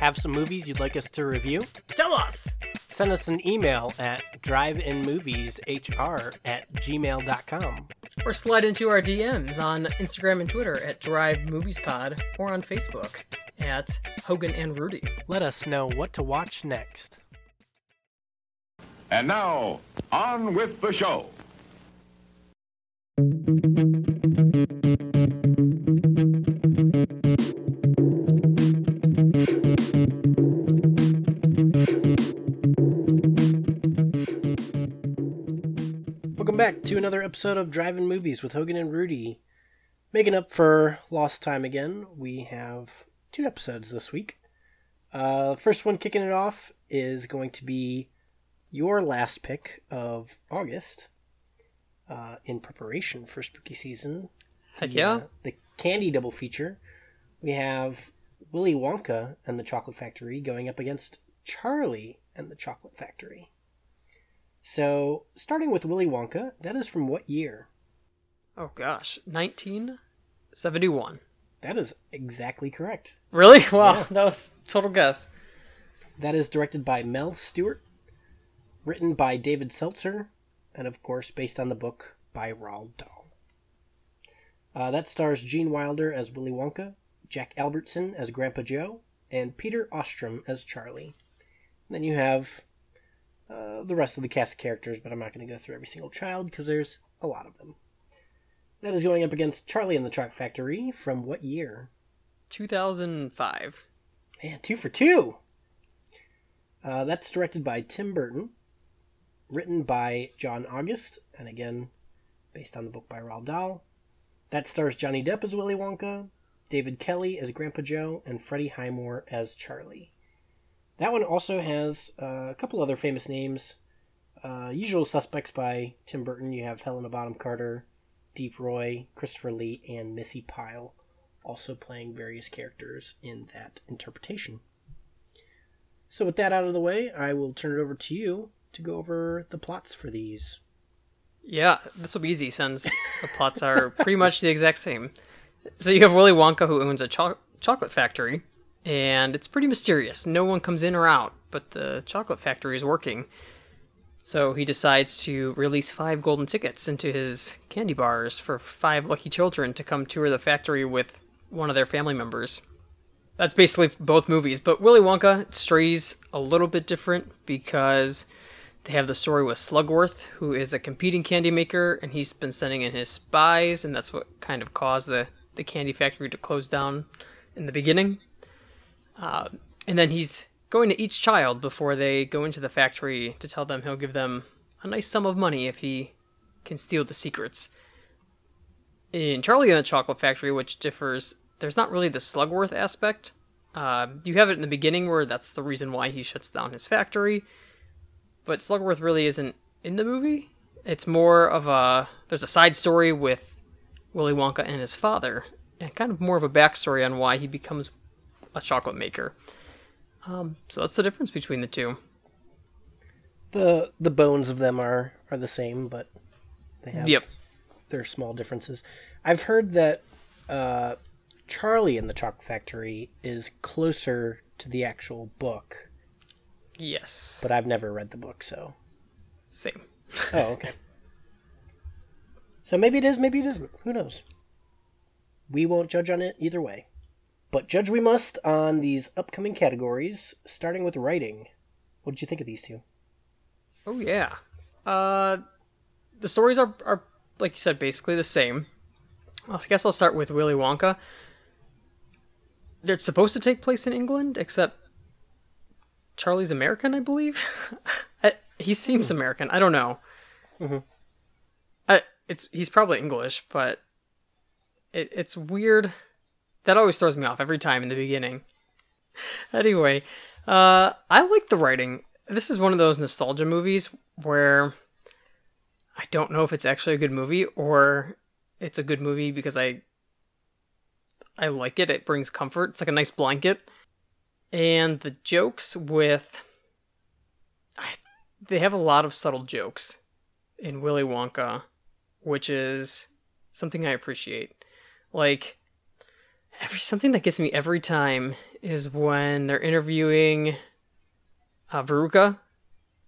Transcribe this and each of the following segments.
Have some movies you'd like us to review? Tell us! Send us an email at driveinmovieshr at gmail.com. Or slide into our DMs on Instagram and Twitter at Drive Movies Pod or on Facebook at Hogan and Rudy. Let us know what to watch next. And now, on with the show. To another episode of Drive-In Movies with Hogan and Rudy. Making up for lost time again, we have two episodes this week. Uh, first one kicking it off is going to be your last pick of August uh, in preparation for spooky season. Heck yeah. uh, the candy double feature. We have Willy Wonka and the Chocolate Factory going up against Charlie and the Chocolate Factory. So, starting with Willy Wonka, that is from what year? Oh gosh, 1971. That is exactly correct. Really? Wow, Yeah. that was total guess. That is directed by Mel Stuart, written by David Seltzer, and of course based on the book by Roald Dahl. Uh, that stars Gene Wilder as Willy Wonka, Jack Albertson as Grandpa Joe, and Peter Ostrum as Charlie. And then you have uh, the rest of the cast of characters, but I'm not going to go through every single child because there's a lot of them. That is going up against Charlie and the Chocolate Factory from what year? 2005. Man, two for two. Uh, that's directed by Tim Burton, written by John August, and again, based on the book by Roald Dahl. That stars Johnny Depp as Willy Wonka, David Kelly as Grandpa Joe, and Freddie Highmore as Charlie. That one also has uh, a couple other famous names. Uh, usual suspects by Tim Burton. You have Helena Bonham Carter, Deep Roy, Christopher Lee, and Missi Pyle also playing various characters in that interpretation. So, with that out of the way, I will turn it over to you to go over the plots for these. Yeah, this will be easy since the plots are pretty much the exact same. So you have Willy Wonka who owns a cho- chocolate factory, and it's pretty mysterious. No one comes in or out, but the chocolate factory is working. So he decides to release five golden tickets into his candy bars for five lucky children to come tour the factory with one of their family members. That's basically both movies, but Willy Wonka strays a little bit different because they have the story with Slugworth, who is a competing candy maker, and he's been sending in his spies, and that's what kind of caused the, the candy factory to close down in the beginning. Uh, and then he's going to each child before they go into the factory to tell them he'll give them a nice sum of money if he can steal the secrets. In Charlie and the Chocolate Factory, which differs, there's not really the Slugworth aspect. Uh, you have it in the beginning where that's the reason why he shuts down his factory but Slugworth really isn't in the movie. It's more of a there's a side story with Willy Wonka and his father, and kind of more of a backstory on why he becomes a chocolate maker. Um, so that's the difference between the two. the The bones of them are are the same, but they have Yep. their small differences. I've heard that uh, Charlie in the Chocolate Factory is closer to the actual book, Yes. but I've never read the book, so Same. Oh, okay. So maybe it is, maybe it isn't. Who knows? We won't judge on it either way. But judge we must on these upcoming categories, starting with writing. What did you think of these two? Oh yeah. Uh, the stories are are like you said basically the same. I guess I'll start with Willy Wonka. They're supposed to take place in England, except Charlie's American, I believe. I, he seems American. I don't know. Mhm. I, it's he's probably English, but it, it's weird. That always throws me off every time in the beginning. anyway, uh, I like the writing. This is one of those nostalgia movies where I don't know if it's actually a good movie or it's a good movie because I I like it. It brings comfort. It's like a nice blanket. And the jokes with they have a lot of subtle jokes in Willy Wonka, which is something I appreciate. Like every something that gets me every time is when they're interviewing uh, Veruca.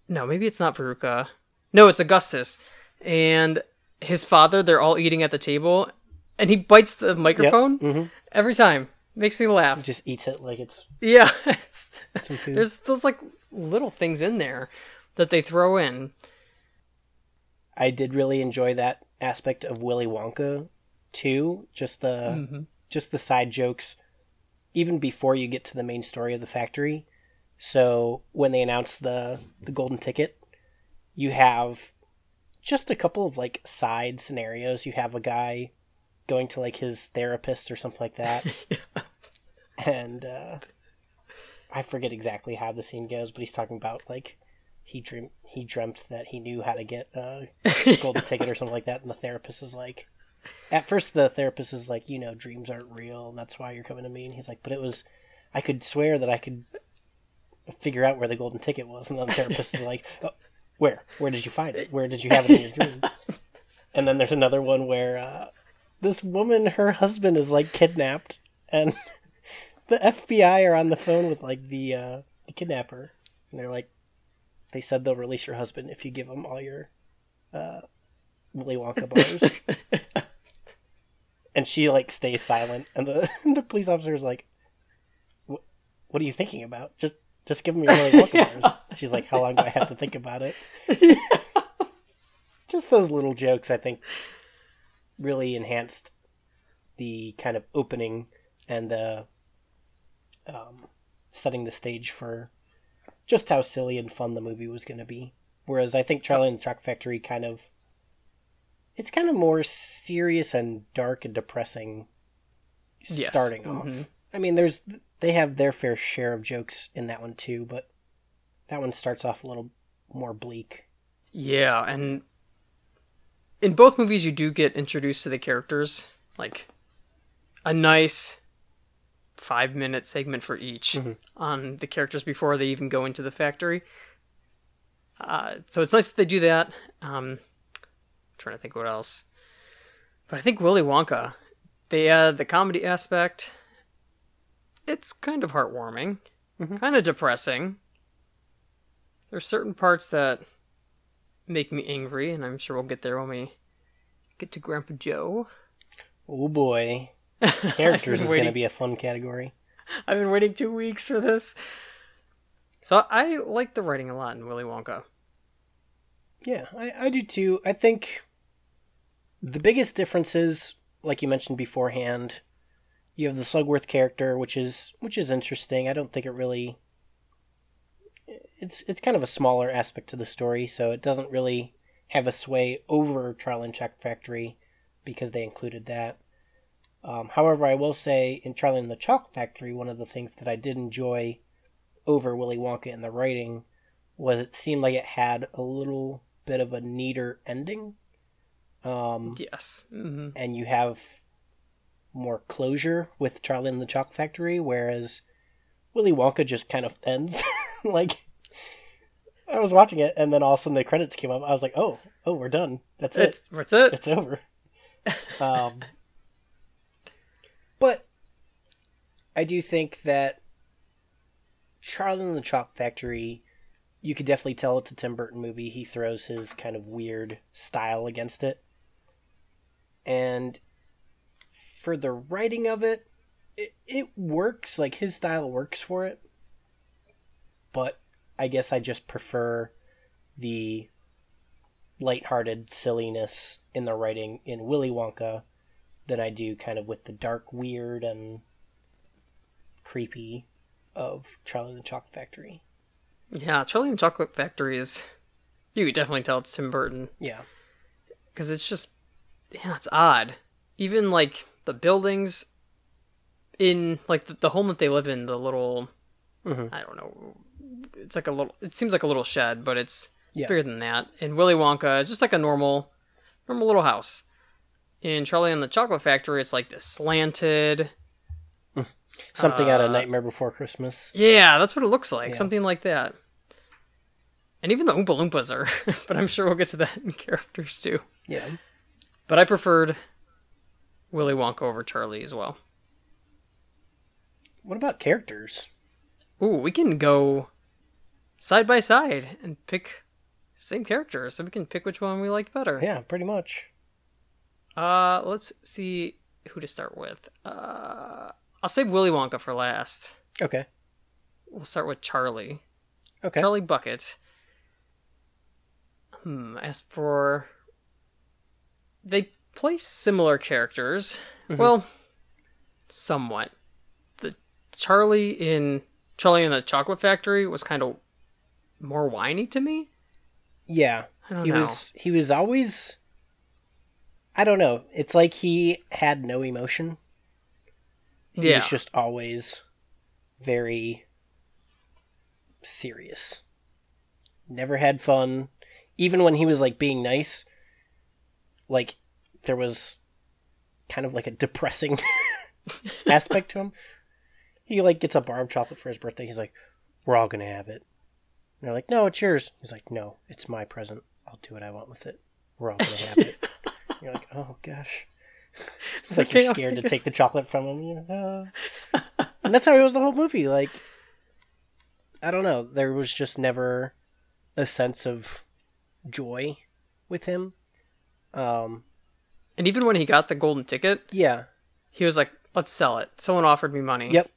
No, maybe it's not Veruca. No, it's Augustus. And his father, they're all eating at the table, and he bites the microphone mhm. every time. Makes me laugh. Just eats it like it's Yeah. some food. There's those like little things in there that they throw in. I did really enjoy that aspect of Willy Wonka too. Just the just the side jokes, even before you get to the main story of the factory. So when they announce the the golden ticket, you have just a couple of like side scenarios. You have a guy going to like his therapist or something like that, and uh, I forget exactly how the scene goes, but he's talking about like he dream he dreamt that he knew how to get a golden ticket or something like that, and the therapist is like, at first the therapist is like, you know, dreams aren't real, and that's why you're coming to me, and he's like, but it was, I could swear that I could figure out where the golden ticket was, and then the therapist is like, oh, where, where did you find it? Where did you have it in your dreams? And then there's another one where uh, this woman, her husband is like kidnapped, and the FBI are on the phone with like the uh, the kidnapper, and they're like, they said they'll release your husband if you give him all your uh, Willy Wonka bars. and she like stays silent, and the the police officer is like, "What? Are you thinking about? Just just give me Willy Wonka bars." She's like, "How long do I have to think about it?" just those little jokes, I think, really enhanced the kind of opening and the um, setting the stage for just how silly and fun the movie was going to be. Whereas I think Charlie and the truck Factory kind of it's kind of more serious and dark and depressing Yes. starting off. Mhm. I mean, there's they have their fair share of jokes in that one too, but that one starts off a little more bleak. Yeah, and in both movies, you do get introduced to the characters, like a nice five minute segment for each on the characters before they even go into the factory. Uh, so it's nice that they do that. Um, trying to think what else, but I think Willy Wonka, they add uh, the comedy aspect. It's kind of heartwarming, mm-hmm. kind of depressing. There's certain parts that make me angry, and I'm sure we'll get there when we get to Grandpa Joe. Oh boy, characters is going to be a fun category. I've been waiting two weeks for this. So I like the writing a lot in Willy Wonka. Yeah, I, I do too. I think the biggest difference is, like you mentioned beforehand, you have the Slugworth character, which is which is interesting. I don't think it really. It's it's kind of a smaller aspect to the story, so it doesn't really have a sway over Charlie and Chocolate Factory because they included that. Um, however, I will say in Charlie and the Chocolate Factory, one of the things that I did enjoy over Willy Wonka in the writing was it seemed like it had a little bit of a neater ending. Um, Yes. hmm and you have more closure with Charlie and the Chalk Factory, whereas Willy Wonka just kind of ends. like, I was watching it, and then all of a sudden the credits came up. I was like, oh, oh, we're done. That's it. That's it. It's over. um, but I do think that Charlie and the Chalk Factory, you could definitely tell it's a Tim Burton movie. He throws his kind of weird style against it. And for the writing of it, it, it works. Like, his style works for it. But I guess I just prefer the lighthearted silliness in the writing in Willy Wonka than I do kind of with the dark, weird, and creepy of Charlie and the Chocolate Factory. Yeah, Charlie and Chocolate Factory is. You could definitely tell it's Tim Burton Yeah. because it's just, yeah, it's odd. Even like the buildings in like the, the home that they live in, the little, Mhm. I don't know, it's like a little. It seems like a little shed, but it's, it's Yeah. bigger than that. In Willy Wonka, it's just like a normal, normal little house. In Charlie and the Chocolate Factory, it's like this slanted. Something out of Uh, Nightmare Before Christmas. Yeah, that's what it looks like. Yeah. Something like that. And even the Oompa Loompas are, but I'm sure we'll get to that in characters too. Yeah. But I preferred Willy Wonka over Charlie as well. What about characters? Ooh, we can go side by side and pick same characters, so we can pick which one we liked better. Yeah, pretty much. Uh, let's see who to start with. Uh, I'll save Willy Wonka for last. Okay. We'll start with Charlie. Okay. Charlie Bucket. Hmm. As for, they play similar characters. Well, somewhat. The Charlie in Charlie in the Chocolate Factory was kind of more whiny to me. Yeah. I don't he know. was he was always I don't know. It's like he had no emotion. He yeah. was just always very serious. Never had fun. Even when he was like being nice, like there was kind of like a depressing aspect to him. He like gets a bar of chocolate for his birthday. He's like, "We're all gonna have it." And they're like, "No, it's yours." He's like, "No, it's my present. I'll do what I want with it. We're all gonna have it." you're like, "Oh gosh." It's like you're scared to take the chocolate from him. You know? and that's how it was the whole movie. Like, I don't know. There was just never a sense of joy with him. Um, and even when he got the golden ticket, yeah. he was like, "Let's sell it." Someone offered me money. Yep.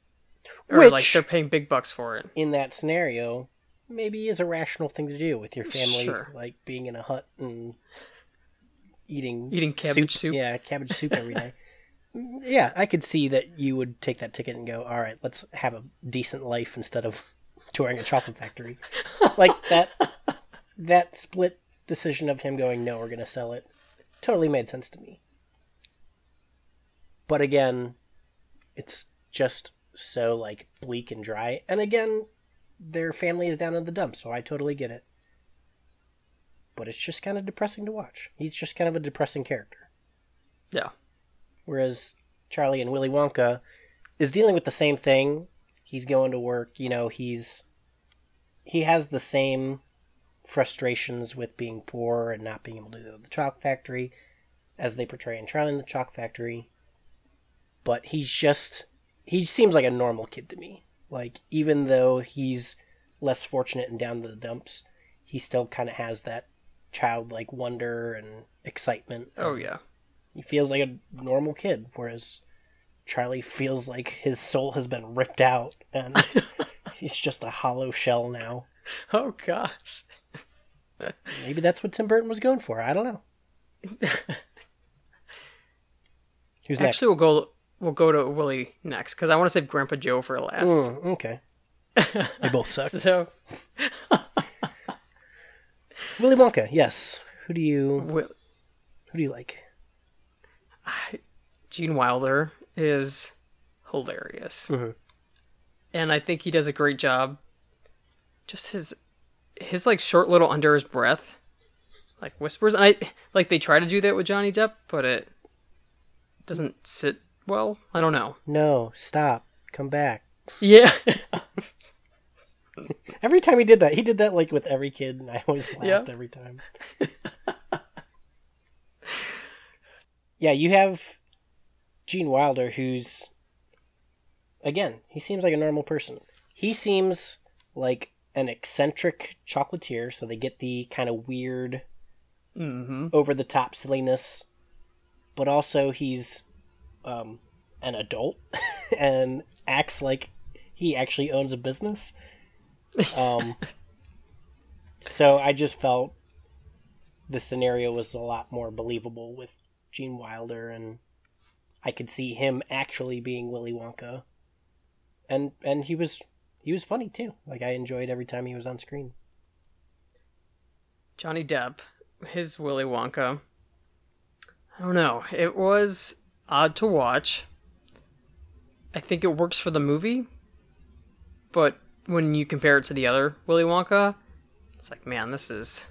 Or like they're paying big bucks for it. in that scenario maybe is a rational thing to do with your family Sure. like being in a hut and eating Eating cabbage soup. yeah cabbage soup every day yeah i could see that you would take that ticket and go all right let's have a decent life instead of touring a chocolate factory like that that split decision of him going no we're going to sell it totally made sense to me. But again it's just so like bleak and dry. And again their family is down in the dumps so i totally get it. But it's just kind of depressing to watch. He's just kind of a depressing character. Yeah. whereas charlie and willy wonka is dealing with the same thing. He's going to work you know he's he has the same frustrations with being poor and not being able to go to the chalk factory as they portray in charlie and the chalk factory but he's just he seems like a normal kid to me like even though he's less fortunate and down to the dumps he still kind of has that childlike wonder and excitement Oh yeah. he feels like a normal kid, whereas Charlie feels like his soul has been ripped out and he's just a hollow shell now. Oh gosh. Maybe that's what Tim Burton was going for. I don't know. Who's next? Actually, we'll go. We'll go to Willy next because I want to save Grandpa Joe for last. Mm, okay. They both suck. So, Willy Wonka, yes. Who do you Wi- who do you like? Gene Wilder is hilarious, Mhm. and I think he does a great job. Just his his like short little under his breath, like whispers. And I like they try to do that with Johnny Depp, but it doesn't sit well. I don't know. No, stop. Come back. Yeah, Every time he did that, he did that like with every kid, and I always laughed Yeah. every time. yeah, you have Gene Wilder, who's again, he seems like a normal person. He seems like an eccentric chocolatier, so they get the kind of weird, hmm over the top silliness, but also he's um, an adult and acts like he actually owns a business. Um, so I just felt the scenario was a lot more believable with Gene Wilder, and I could see him actually being Willy Wonka, and and he was he was funny too. Like I enjoyed every time he was on screen. Johnny Depp, his Willy Wonka. I don't know. It was odd to watch. I think it works for the movie, but when you compare it to the other Willy Wonka, it's like, man, this is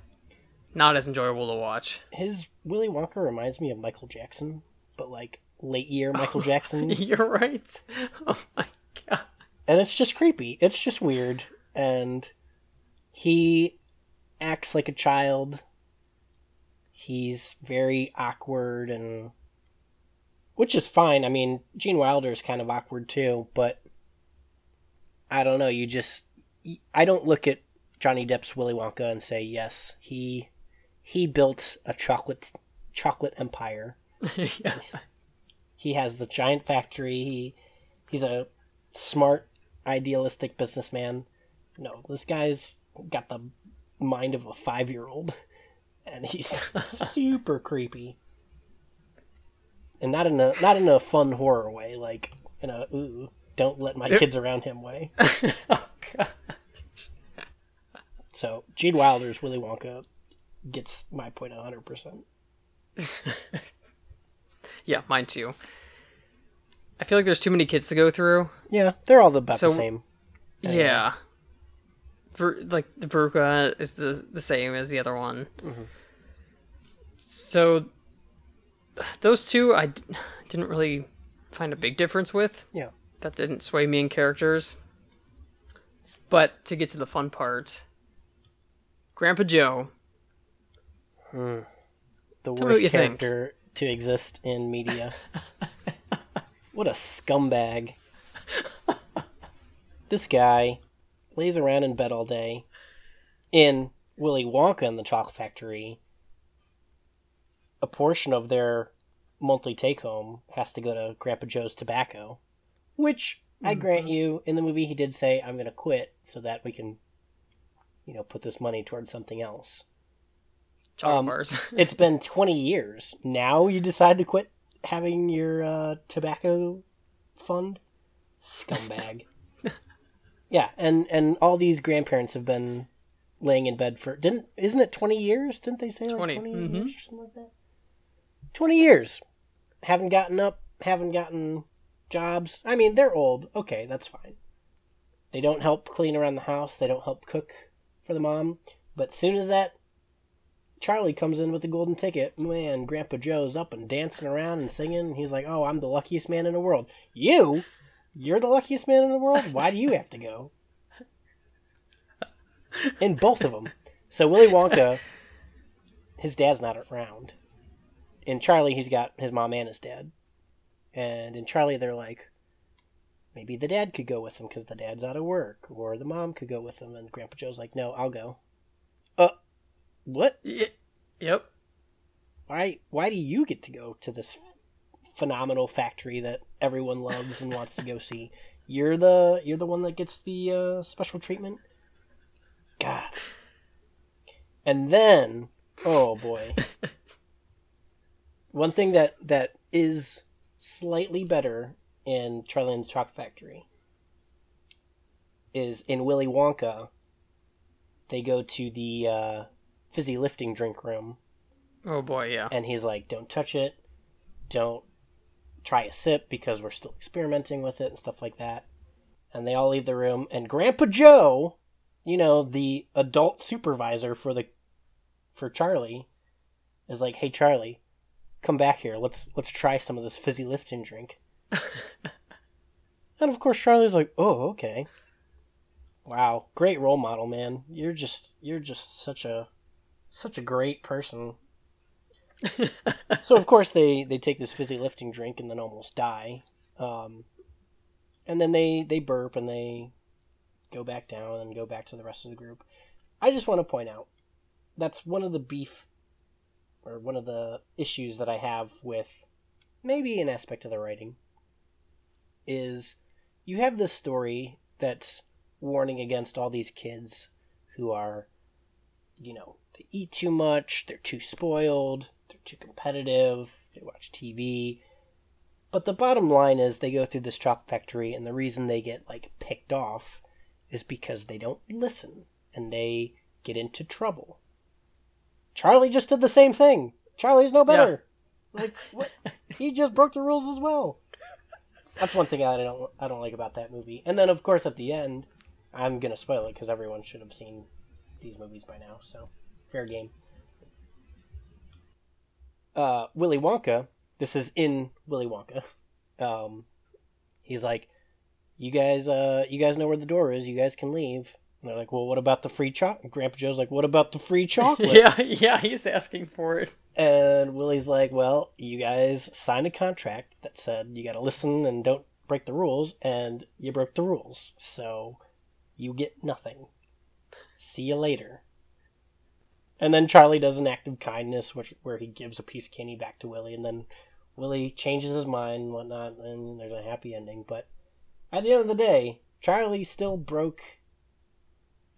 not as enjoyable to watch. His Willy Wonka reminds me of Michael Jackson, but like late year Michael Jackson, You're right. Oh my god. And it's just creepy. It's just weird, and he acts like a child. He's very awkward, and which is fine. I mean, Gene Wilder is kind of awkward too, but I don't know. You just I don't look at Johnny Depp's Willy Wonka and say yes, he he built a chocolate chocolate empire. yeah. He has the giant factory. He he's a smart, idealistic businessman. No, this guy's got the mind of a five year old, and he's super creepy. And not in a not in a fun horror way, like in a ooh, don't let my kids around him way. oh. So Gene Wilder's Willy Wonka gets my point hundred percent. Yeah, mine too. I feel like there's too many kids to go through. Yeah, they're all about So- the same. Yeah. Ver, like the Veruca is the the same as the other one. Mm-hmm. So those two I d- didn't really find a big difference with. Yeah. That didn't sway me in characters. But to get to the fun part, Grandpa Joe. Hmm. The Tell worst you think. character to exist in media. what a scumbag. this guy lays around in bed all day. In Willy Wonka and the Chocolate Factory, a portion of their monthly take home has to go to Grandpa Joe's tobacco. Which I grant you, in the movie he did say, I'm gonna quit so that we can you know, put this money towards something else Chocolate Um, bars. it's been 20 years. Now you decide to quit having your uh, tobacco fund? Scumbag. yeah, and and all these grandparents have been laying in bed for didn't isn't it 20 years? Didn't they say like 20, 20 mhm. years or something like that? 20 years. Haven't gotten up, haven't gotten jobs. I mean, they're old. Okay, that's fine. They don't help clean around the house, they don't help cook for the mom, but soon as that Charlie comes in with the golden ticket. Man, Grandpa Joe's up and dancing around and singing. He's like, "Oh, I'm the luckiest man in the world." You, you're the luckiest man in the world. Why do you have to go? In both of them. So Willy Wonka, his dad's not around. In Charlie, he's got his mom and his dad. And in Charlie, they're like, maybe the dad could go with him because the dad's out of work, or the mom could go with him. And Grandpa Joe's like, "No, I'll go." What? Y- yep. why why do you get to go to this phenomenal factory that everyone loves and wants to go see you're the you're the one that gets the uh, special treatment god and then oh boy one thing that that is slightly better in charlie and the chocolate factory is in willy wonka they go to the uh, fizzy lifting drink room Oh boy, yeah. and he's like, "Don't touch it, don't try a sip because we're still experimenting with it and stuff like that." And they all leave the room, and Grandpa Joe, you know, the adult supervisor for the for Charlie, is like, "Hey, Charlie, come back here. Let's let's try some of this fizzy lifting drink." and of course, Charlie's like, "Oh, okay." Wow, great role model, man. You're just you're just such a such a great person. So of course they they take this fizzy lifting drink and then almost die. Um, and then they they burp and they go back down and go back to the rest of the group. I just want to point out that's one of the beef or one of the issues that i have with maybe an aspect of the writing is you have this story that's warning against all these kids who are you know they eat too much they're too spoiled they're too competitive, they watch TV. But the bottom line is they go through this chocolate factory and the reason they get like picked off is because they don't listen and they get into trouble. Charlie just did the same thing. Charlie's no better. Like what? he just broke the rules as well. That's one thing I don't I don't like about that movie. And then of course at the end, I'm gonna spoil it because everyone should have seen these movies by now. So fair game uh, Willy Wonka, this is in Willy Wonka. Um, he's like, "You guys, uh, you guys know where the door is. You guys can leave." And they're like, "Well, what about the free chocolate?" Grandpa Joe's like, "What about the free chocolate?" yeah, yeah, he's asking for it. And Willy's like, "Well, you guys signed a contract that said you got to listen and don't break the rules, and you broke the rules, so you get nothing. See you later. And then Charlie does an act of kindness, which where he gives a piece of candy back to Willy, and then Willy changes his mind and whatnot, and there's a happy ending. But at the end of the day, Charlie still broke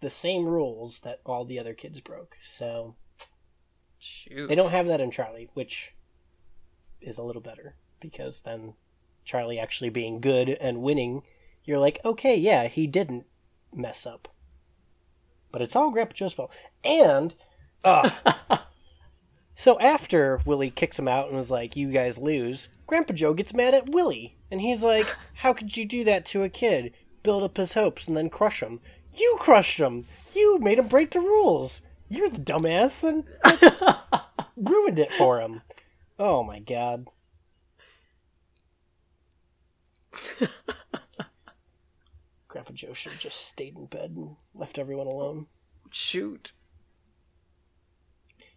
the same rules that all the other kids broke. So Shoot. they don't have that in Charlie, which is a little better because then Charlie actually being good and winning, you're like, okay, yeah, he didn't mess up. But it's all Grandpa Joe's fault. And, uh, so after Willy kicks him out and was like, you guys lose, Grandpa Joe gets mad at Willy. And he's like, how could you do that to a kid? Build up his hopes and then crush him. You crushed him! You made him break the rules! You're the dumbass then ruined it for him. Oh my god. Grandpa Joe should have just stayed in bed and left everyone alone. Shoot.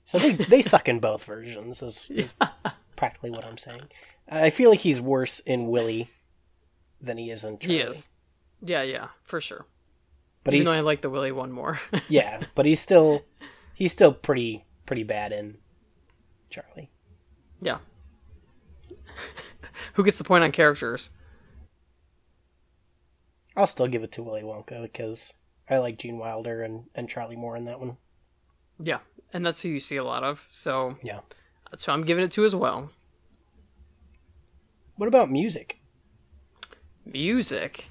So they, they suck in both versions, is, is practically what I'm saying. I feel like he's worse in Willy than he is in Charlie. He is. Yeah, yeah, for sure. But Even he's though I like the Willy one more. yeah, but he's still he's still pretty pretty bad in Charlie. yeah. Who gets the point on characters? I'll still give it to Willy Wonka because I like Gene Wilder and, and Charlie Moore in that one. Yeah, and that's who you see a lot of. So Yeah. that's who I'm giving it to as well. What about music? Music.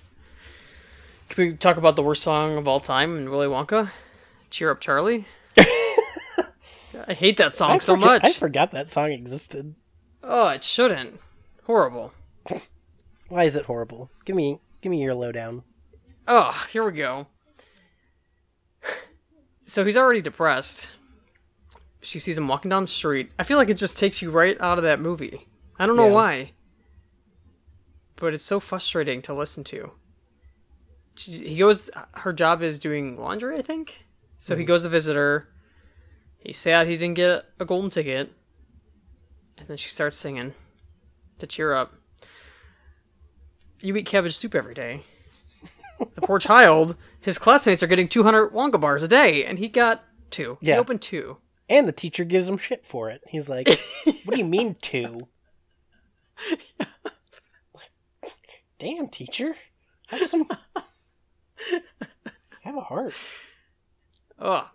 Can we talk about the worst song of all time in Willy Wonka? Cheer Up Charlie. I hate that song I so forget- much. I forgot that song existed. oh, it shouldn't. Horrible. Why is it horrible? Give me give me your lowdown. Oh, here we go. So he's already depressed. She sees him walking down the street. I feel like it just takes you right out of that movie. I don't know Yeah. why. But it's so frustrating to listen to. He goes, her job is doing laundry, I think? So he mm-hmm. goes to visit her. He's sad he didn't get a golden ticket. And then she starts singing to cheer up. You eat cabbage soup every day the poor child, his classmates are getting 200 Wonka bars a day, and he got two. Yeah. He opened two. And the teacher gives him shit for it. He's like, "What do you mean two? Damn, teacher, have some, have a heart." Ugh.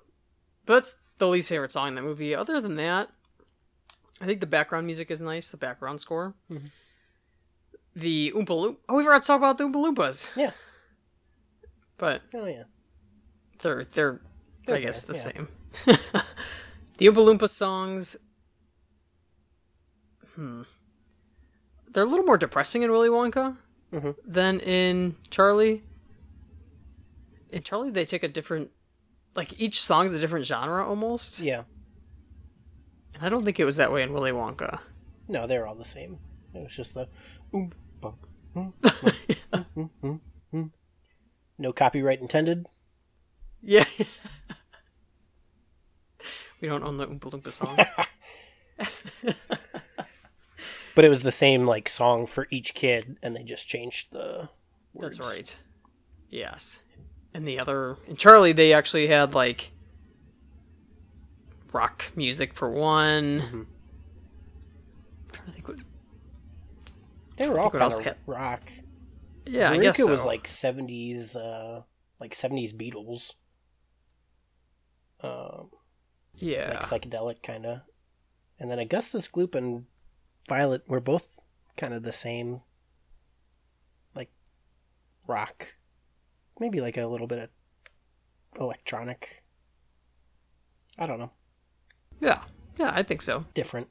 But that's the least favorite song in that movie. Other than that, I think the background music is nice, the background score. Mhm. The Oompa Loompa. Oh, we forgot to talk about the Oompa Loompas. Yeah. But Oh yeah. they're, they're, They're I guess, there, the yeah. same. the Oompa Loompa songs. Hmm. They're a little more depressing in Willy Wonka Mhm. than in Charlie. In Charlie, they take a different. Like, each song's a different genre almost. Yeah. And I don't think it was that way in Willy Wonka. No, they're all the same. It was just the. Bunk. No copyright intended. Yeah. we don't own the Oompa Loompa song. But it was the same like song for each kid, and they just changed the. Words. That's right. Yes. And the other in Charlie they actually had like rock music for one. Mhm. I'm trying to think what They were all think what else kind of rock. Yeah, I guess so. was like seventies, uh, like seventies Beatles. Um, yeah. like psychedelic kind of. And then Augustus Gloop and Violet were both kind of the same, like rock, maybe like a little bit of electronic. I don't know, yeah. Yeah, I think so. different.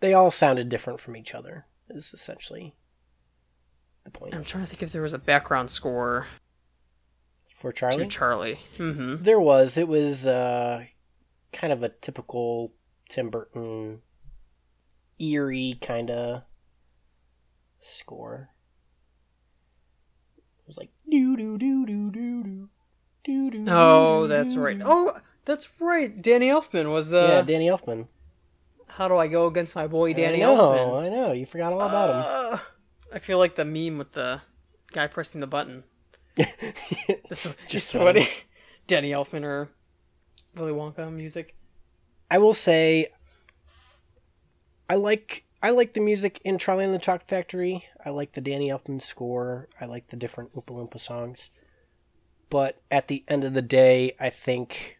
They all sounded different from each other. Is essentially the point I'm trying to think if there was a background score for to Charlie. Charlie. Mm-hmm. There was. It was uh, kind of a typical Tim Burton, eerie kind of score. It was like do do do do do do do do. Oh, that's right. Oh, that's right. Danny Elfman was the. yeah, Danny Elfman. How do I go against my boy Danny I know, Elfman? I know. You forgot all about him. Uh, I feel like the meme with the guy pressing the button. This is Just funny. Danny Elfman or Willy Wonka music. I will say I like I like the music in Charlie and the Chocolate Factory. I like the Danny Elfman score. I like the different Oompa Loompa songs. But at the end of the day, I think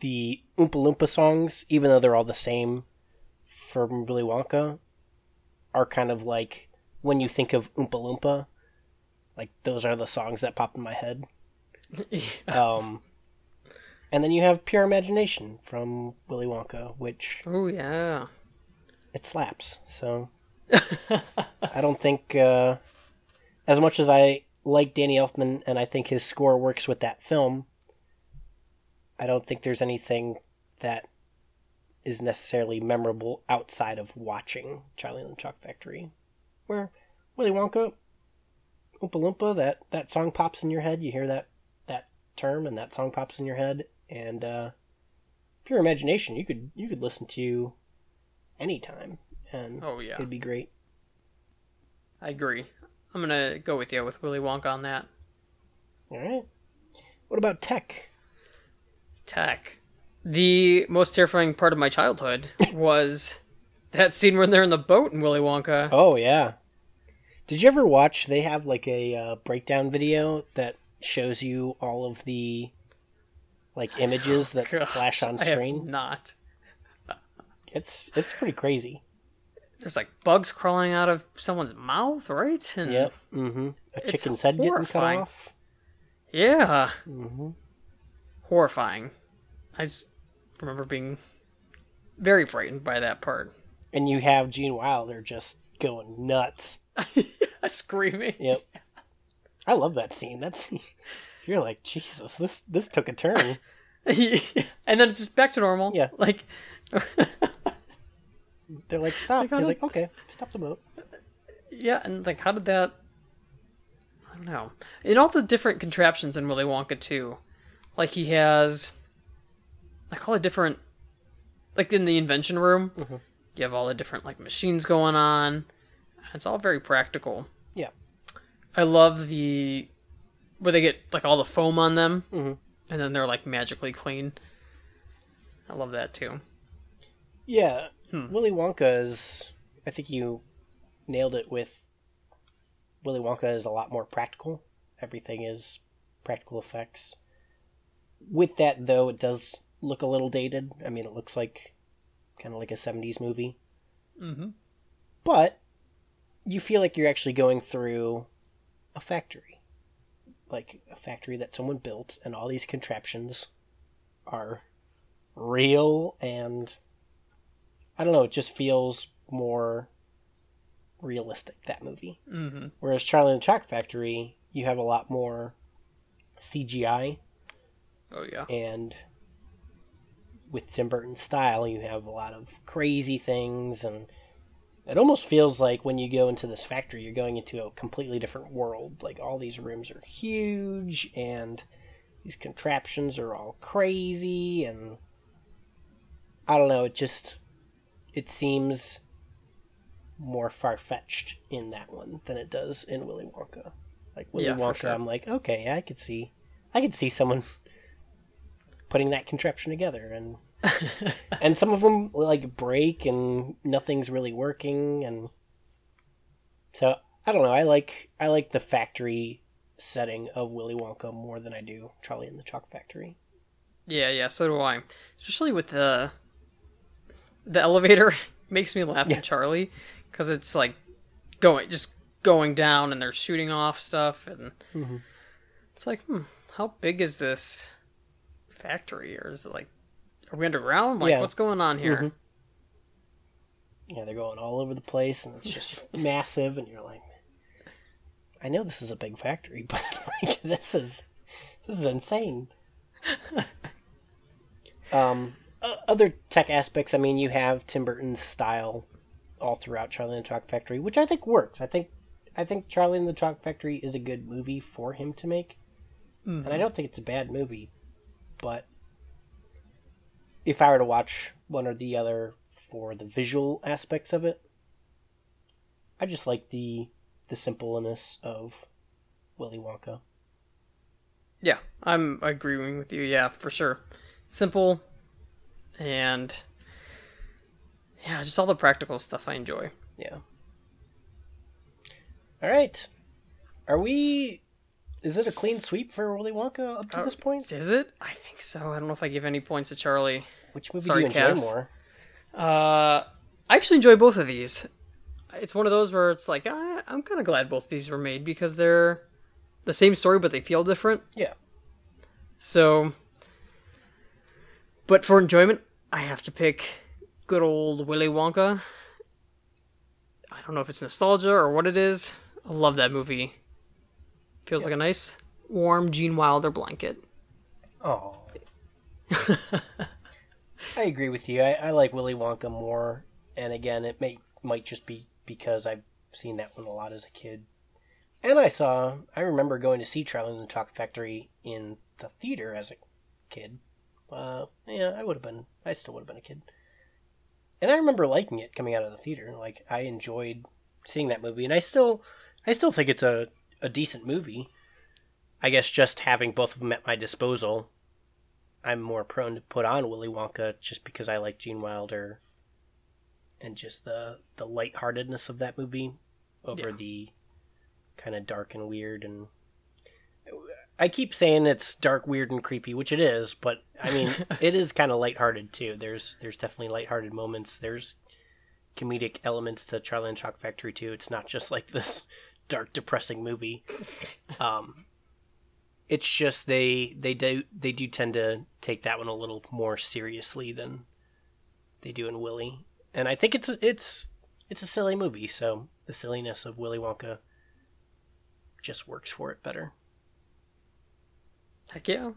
the Oompa Loompa songs, even though they're all the same from Willy Wonka, are kind of like when you think of Oompa Loompa, like those are the songs that pop in my head. Um, and then you have Pure Imagination from Willy Wonka, which oh yeah. it slaps. So I don't think, uh, as much as I like Danny Elfman and I think his score works with that film, I don't think there's anything that is necessarily memorable outside of watching Charlie and the Chocolate Factory, where Willy Wonka, Oompa Loompa, that that song pops in your head. You hear that that term, and that song pops in your head, and uh, Pure Imagination, you could you could listen to anytime, and Oh yeah. it'd be great. I agree. I'm gonna go with you with Willy Wonka on that. All right. What about tech? Tech. The most terrifying part of my childhood was that scene when they're in the boat in Willy Wonka. Oh yeah. Did you ever watch? They have like a uh, breakdown video that shows you all of the like images that Gosh, flash on I have screen. not. It's it's pretty crazy. There's like bugs crawling out of someone's mouth, right? And Yep. Mm-hmm. A chicken's head getting cut off. Yeah. Mm-hmm. Horrifying. I just remember being very frightened by that part. And you have Gene Wilder just going nuts. Screaming. Yep. I love that scene. That's you're like Jesus. This this took a turn. and then it's just back to normal. Yeah. Like, They're like stop. gotta- He's like okay, stop the boat. yeah, and like, how did that? I don't know. In all the different contraptions in Willy Wonka too, like he has, like all the different, like in the invention room, Mhm. you have all the different like machines going on. It's all very practical. Yeah. I love the where they get like all the foam on them, Mhm. and then they're like magically clean. I love that too. Yeah, Hmm. Willy Wonka is. I think you nailed it with. Willy Wonka is a lot more practical. Everything is practical effects. With that, though, it does look a little dated. I mean, it looks like kind of like a '70s movie, Mm-hmm. but you feel like you're actually going through a factory, like a factory that someone built, and all these contraptions are real and I don't know, it just feels more realistic that movie. Mm-hmm. Whereas Charlie and the Chocolate Factory, you have a lot more CGI Oh yeah. and with Tim Burton's style, you have a lot of crazy things and it almost feels like when you go into this factory, you're going into a completely different world. Like all these rooms are huge and these contraptions are all crazy and I don't know, it just it seems more far fetched in that one than it does in Willy Wonka. Like Willy Yeah, Wonka, sure. I'm like, okay, I could see I could see someone putting that contraption together and and some of them like break and nothing's really working and so I don't know. I like I like the factory setting of Willy Wonka more than I do Charlie and the Chalk Factory. Yeah, yeah, so do I. Especially with the the elevator makes me laugh Yeah. at Charlie because it's like going just going down and they're shooting off stuff and Mhm. it's like, hmm, how big is this factory or is it like are we underground? Like Yeah. what's going on here? Mhm. Yeah, they're going all over the place and it's just massive and you're like I know this is a big factory, but like this is this is insane. um o- other tech aspects, I mean, you have Tim Burton's style all throughout Charlie and the Chocolate Factory, which I think works. I think I think Charlie and the Chocolate Factory is a good movie for him to make. And I don't think it's a bad movie, but if I were to watch one or the other for the visual aspects of it, I just like the the simpleness of Willy Wonka. Yeah, I'm agreeing with you. Yeah, for sure. Simple and yeah, just all the practical stuff I enjoy. Yeah. All right. Are we? Is it a clean sweep for Willy Wonka up to this point? Is it? I think so. I don't know if I give any points to Charlie. Which movie Sorry, do you enjoy Cass. more? Uh, I actually enjoy both of these. It's one of those where it's like I, I'm kind of glad both these were made because they're the same story, but they feel different. Yeah. So, but for enjoyment, I have to pick good old Willy Wonka. I don't know if it's nostalgia or what it is. I love that movie. Feels like a nice, warm Gene Wilder blanket. Oh. I agree with you. I, I like Willy Wonka more, and again, it may might just be because I've seen that one a lot as a kid. And I saw, I remember going to see Charlie and the Chocolate Factory in the theater as a kid. Uh, yeah, I would have been, I still would have been a kid. And I remember liking it coming out of the theater. Like I enjoyed seeing that movie, and I still, I still think it's a a decent movie. I guess just having both of them at my disposal, I'm more prone to put on Willy Wonka just because I like Gene Wilder and just the the lightheartedness of that movie over Yeah. the kind of dark and weird and I keep saying it's dark, weird, and creepy, which it is, but I mean it is kind of lighthearted too. There's there's definitely lighthearted moments. There's comedic elements to Charlie and the Chocolate Factory too. It's not just like this dark, depressing movie. Um, it's just they they do they do tend to take that one a little more seriously than they do in Willy, and I think it's it's it's a silly movie. So the silliness of Willy Wonka just works for it better. Heck yeah.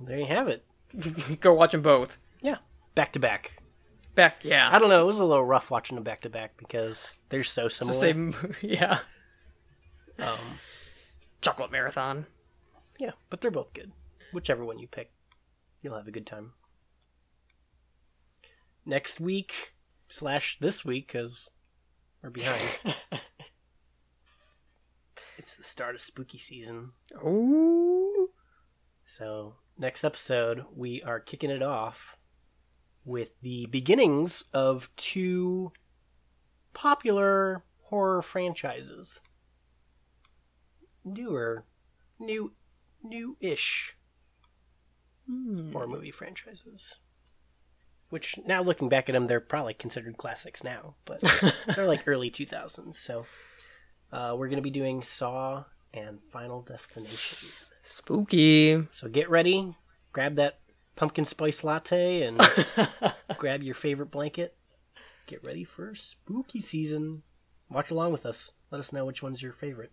There you have it. Go watch them both. Yeah, back to back. Back, yeah. I don't know. It was a little rough watching them back to back because they're so It's the similar. same, yeah. Um, Chocolate Marathon. yeah, but they're both good. Whichever one you pick, you'll have a good time. Next week slash this week because we're behind. it's the start of spooky season. Ooh. So, next episode, we are kicking it off with the beginnings of two popular horror franchises. Newer, new, new-ish horror movie franchises. Which, now looking back at them, they're probably considered classics now, but they're like early 2000s. So, uh, we're going to be doing Saw and Final Destination. Spooky. So get ready, grab that pumpkin spice latte, and grab your favorite blanket. Get ready for spooky season. Watch along with us. Let us know which one's your favorite.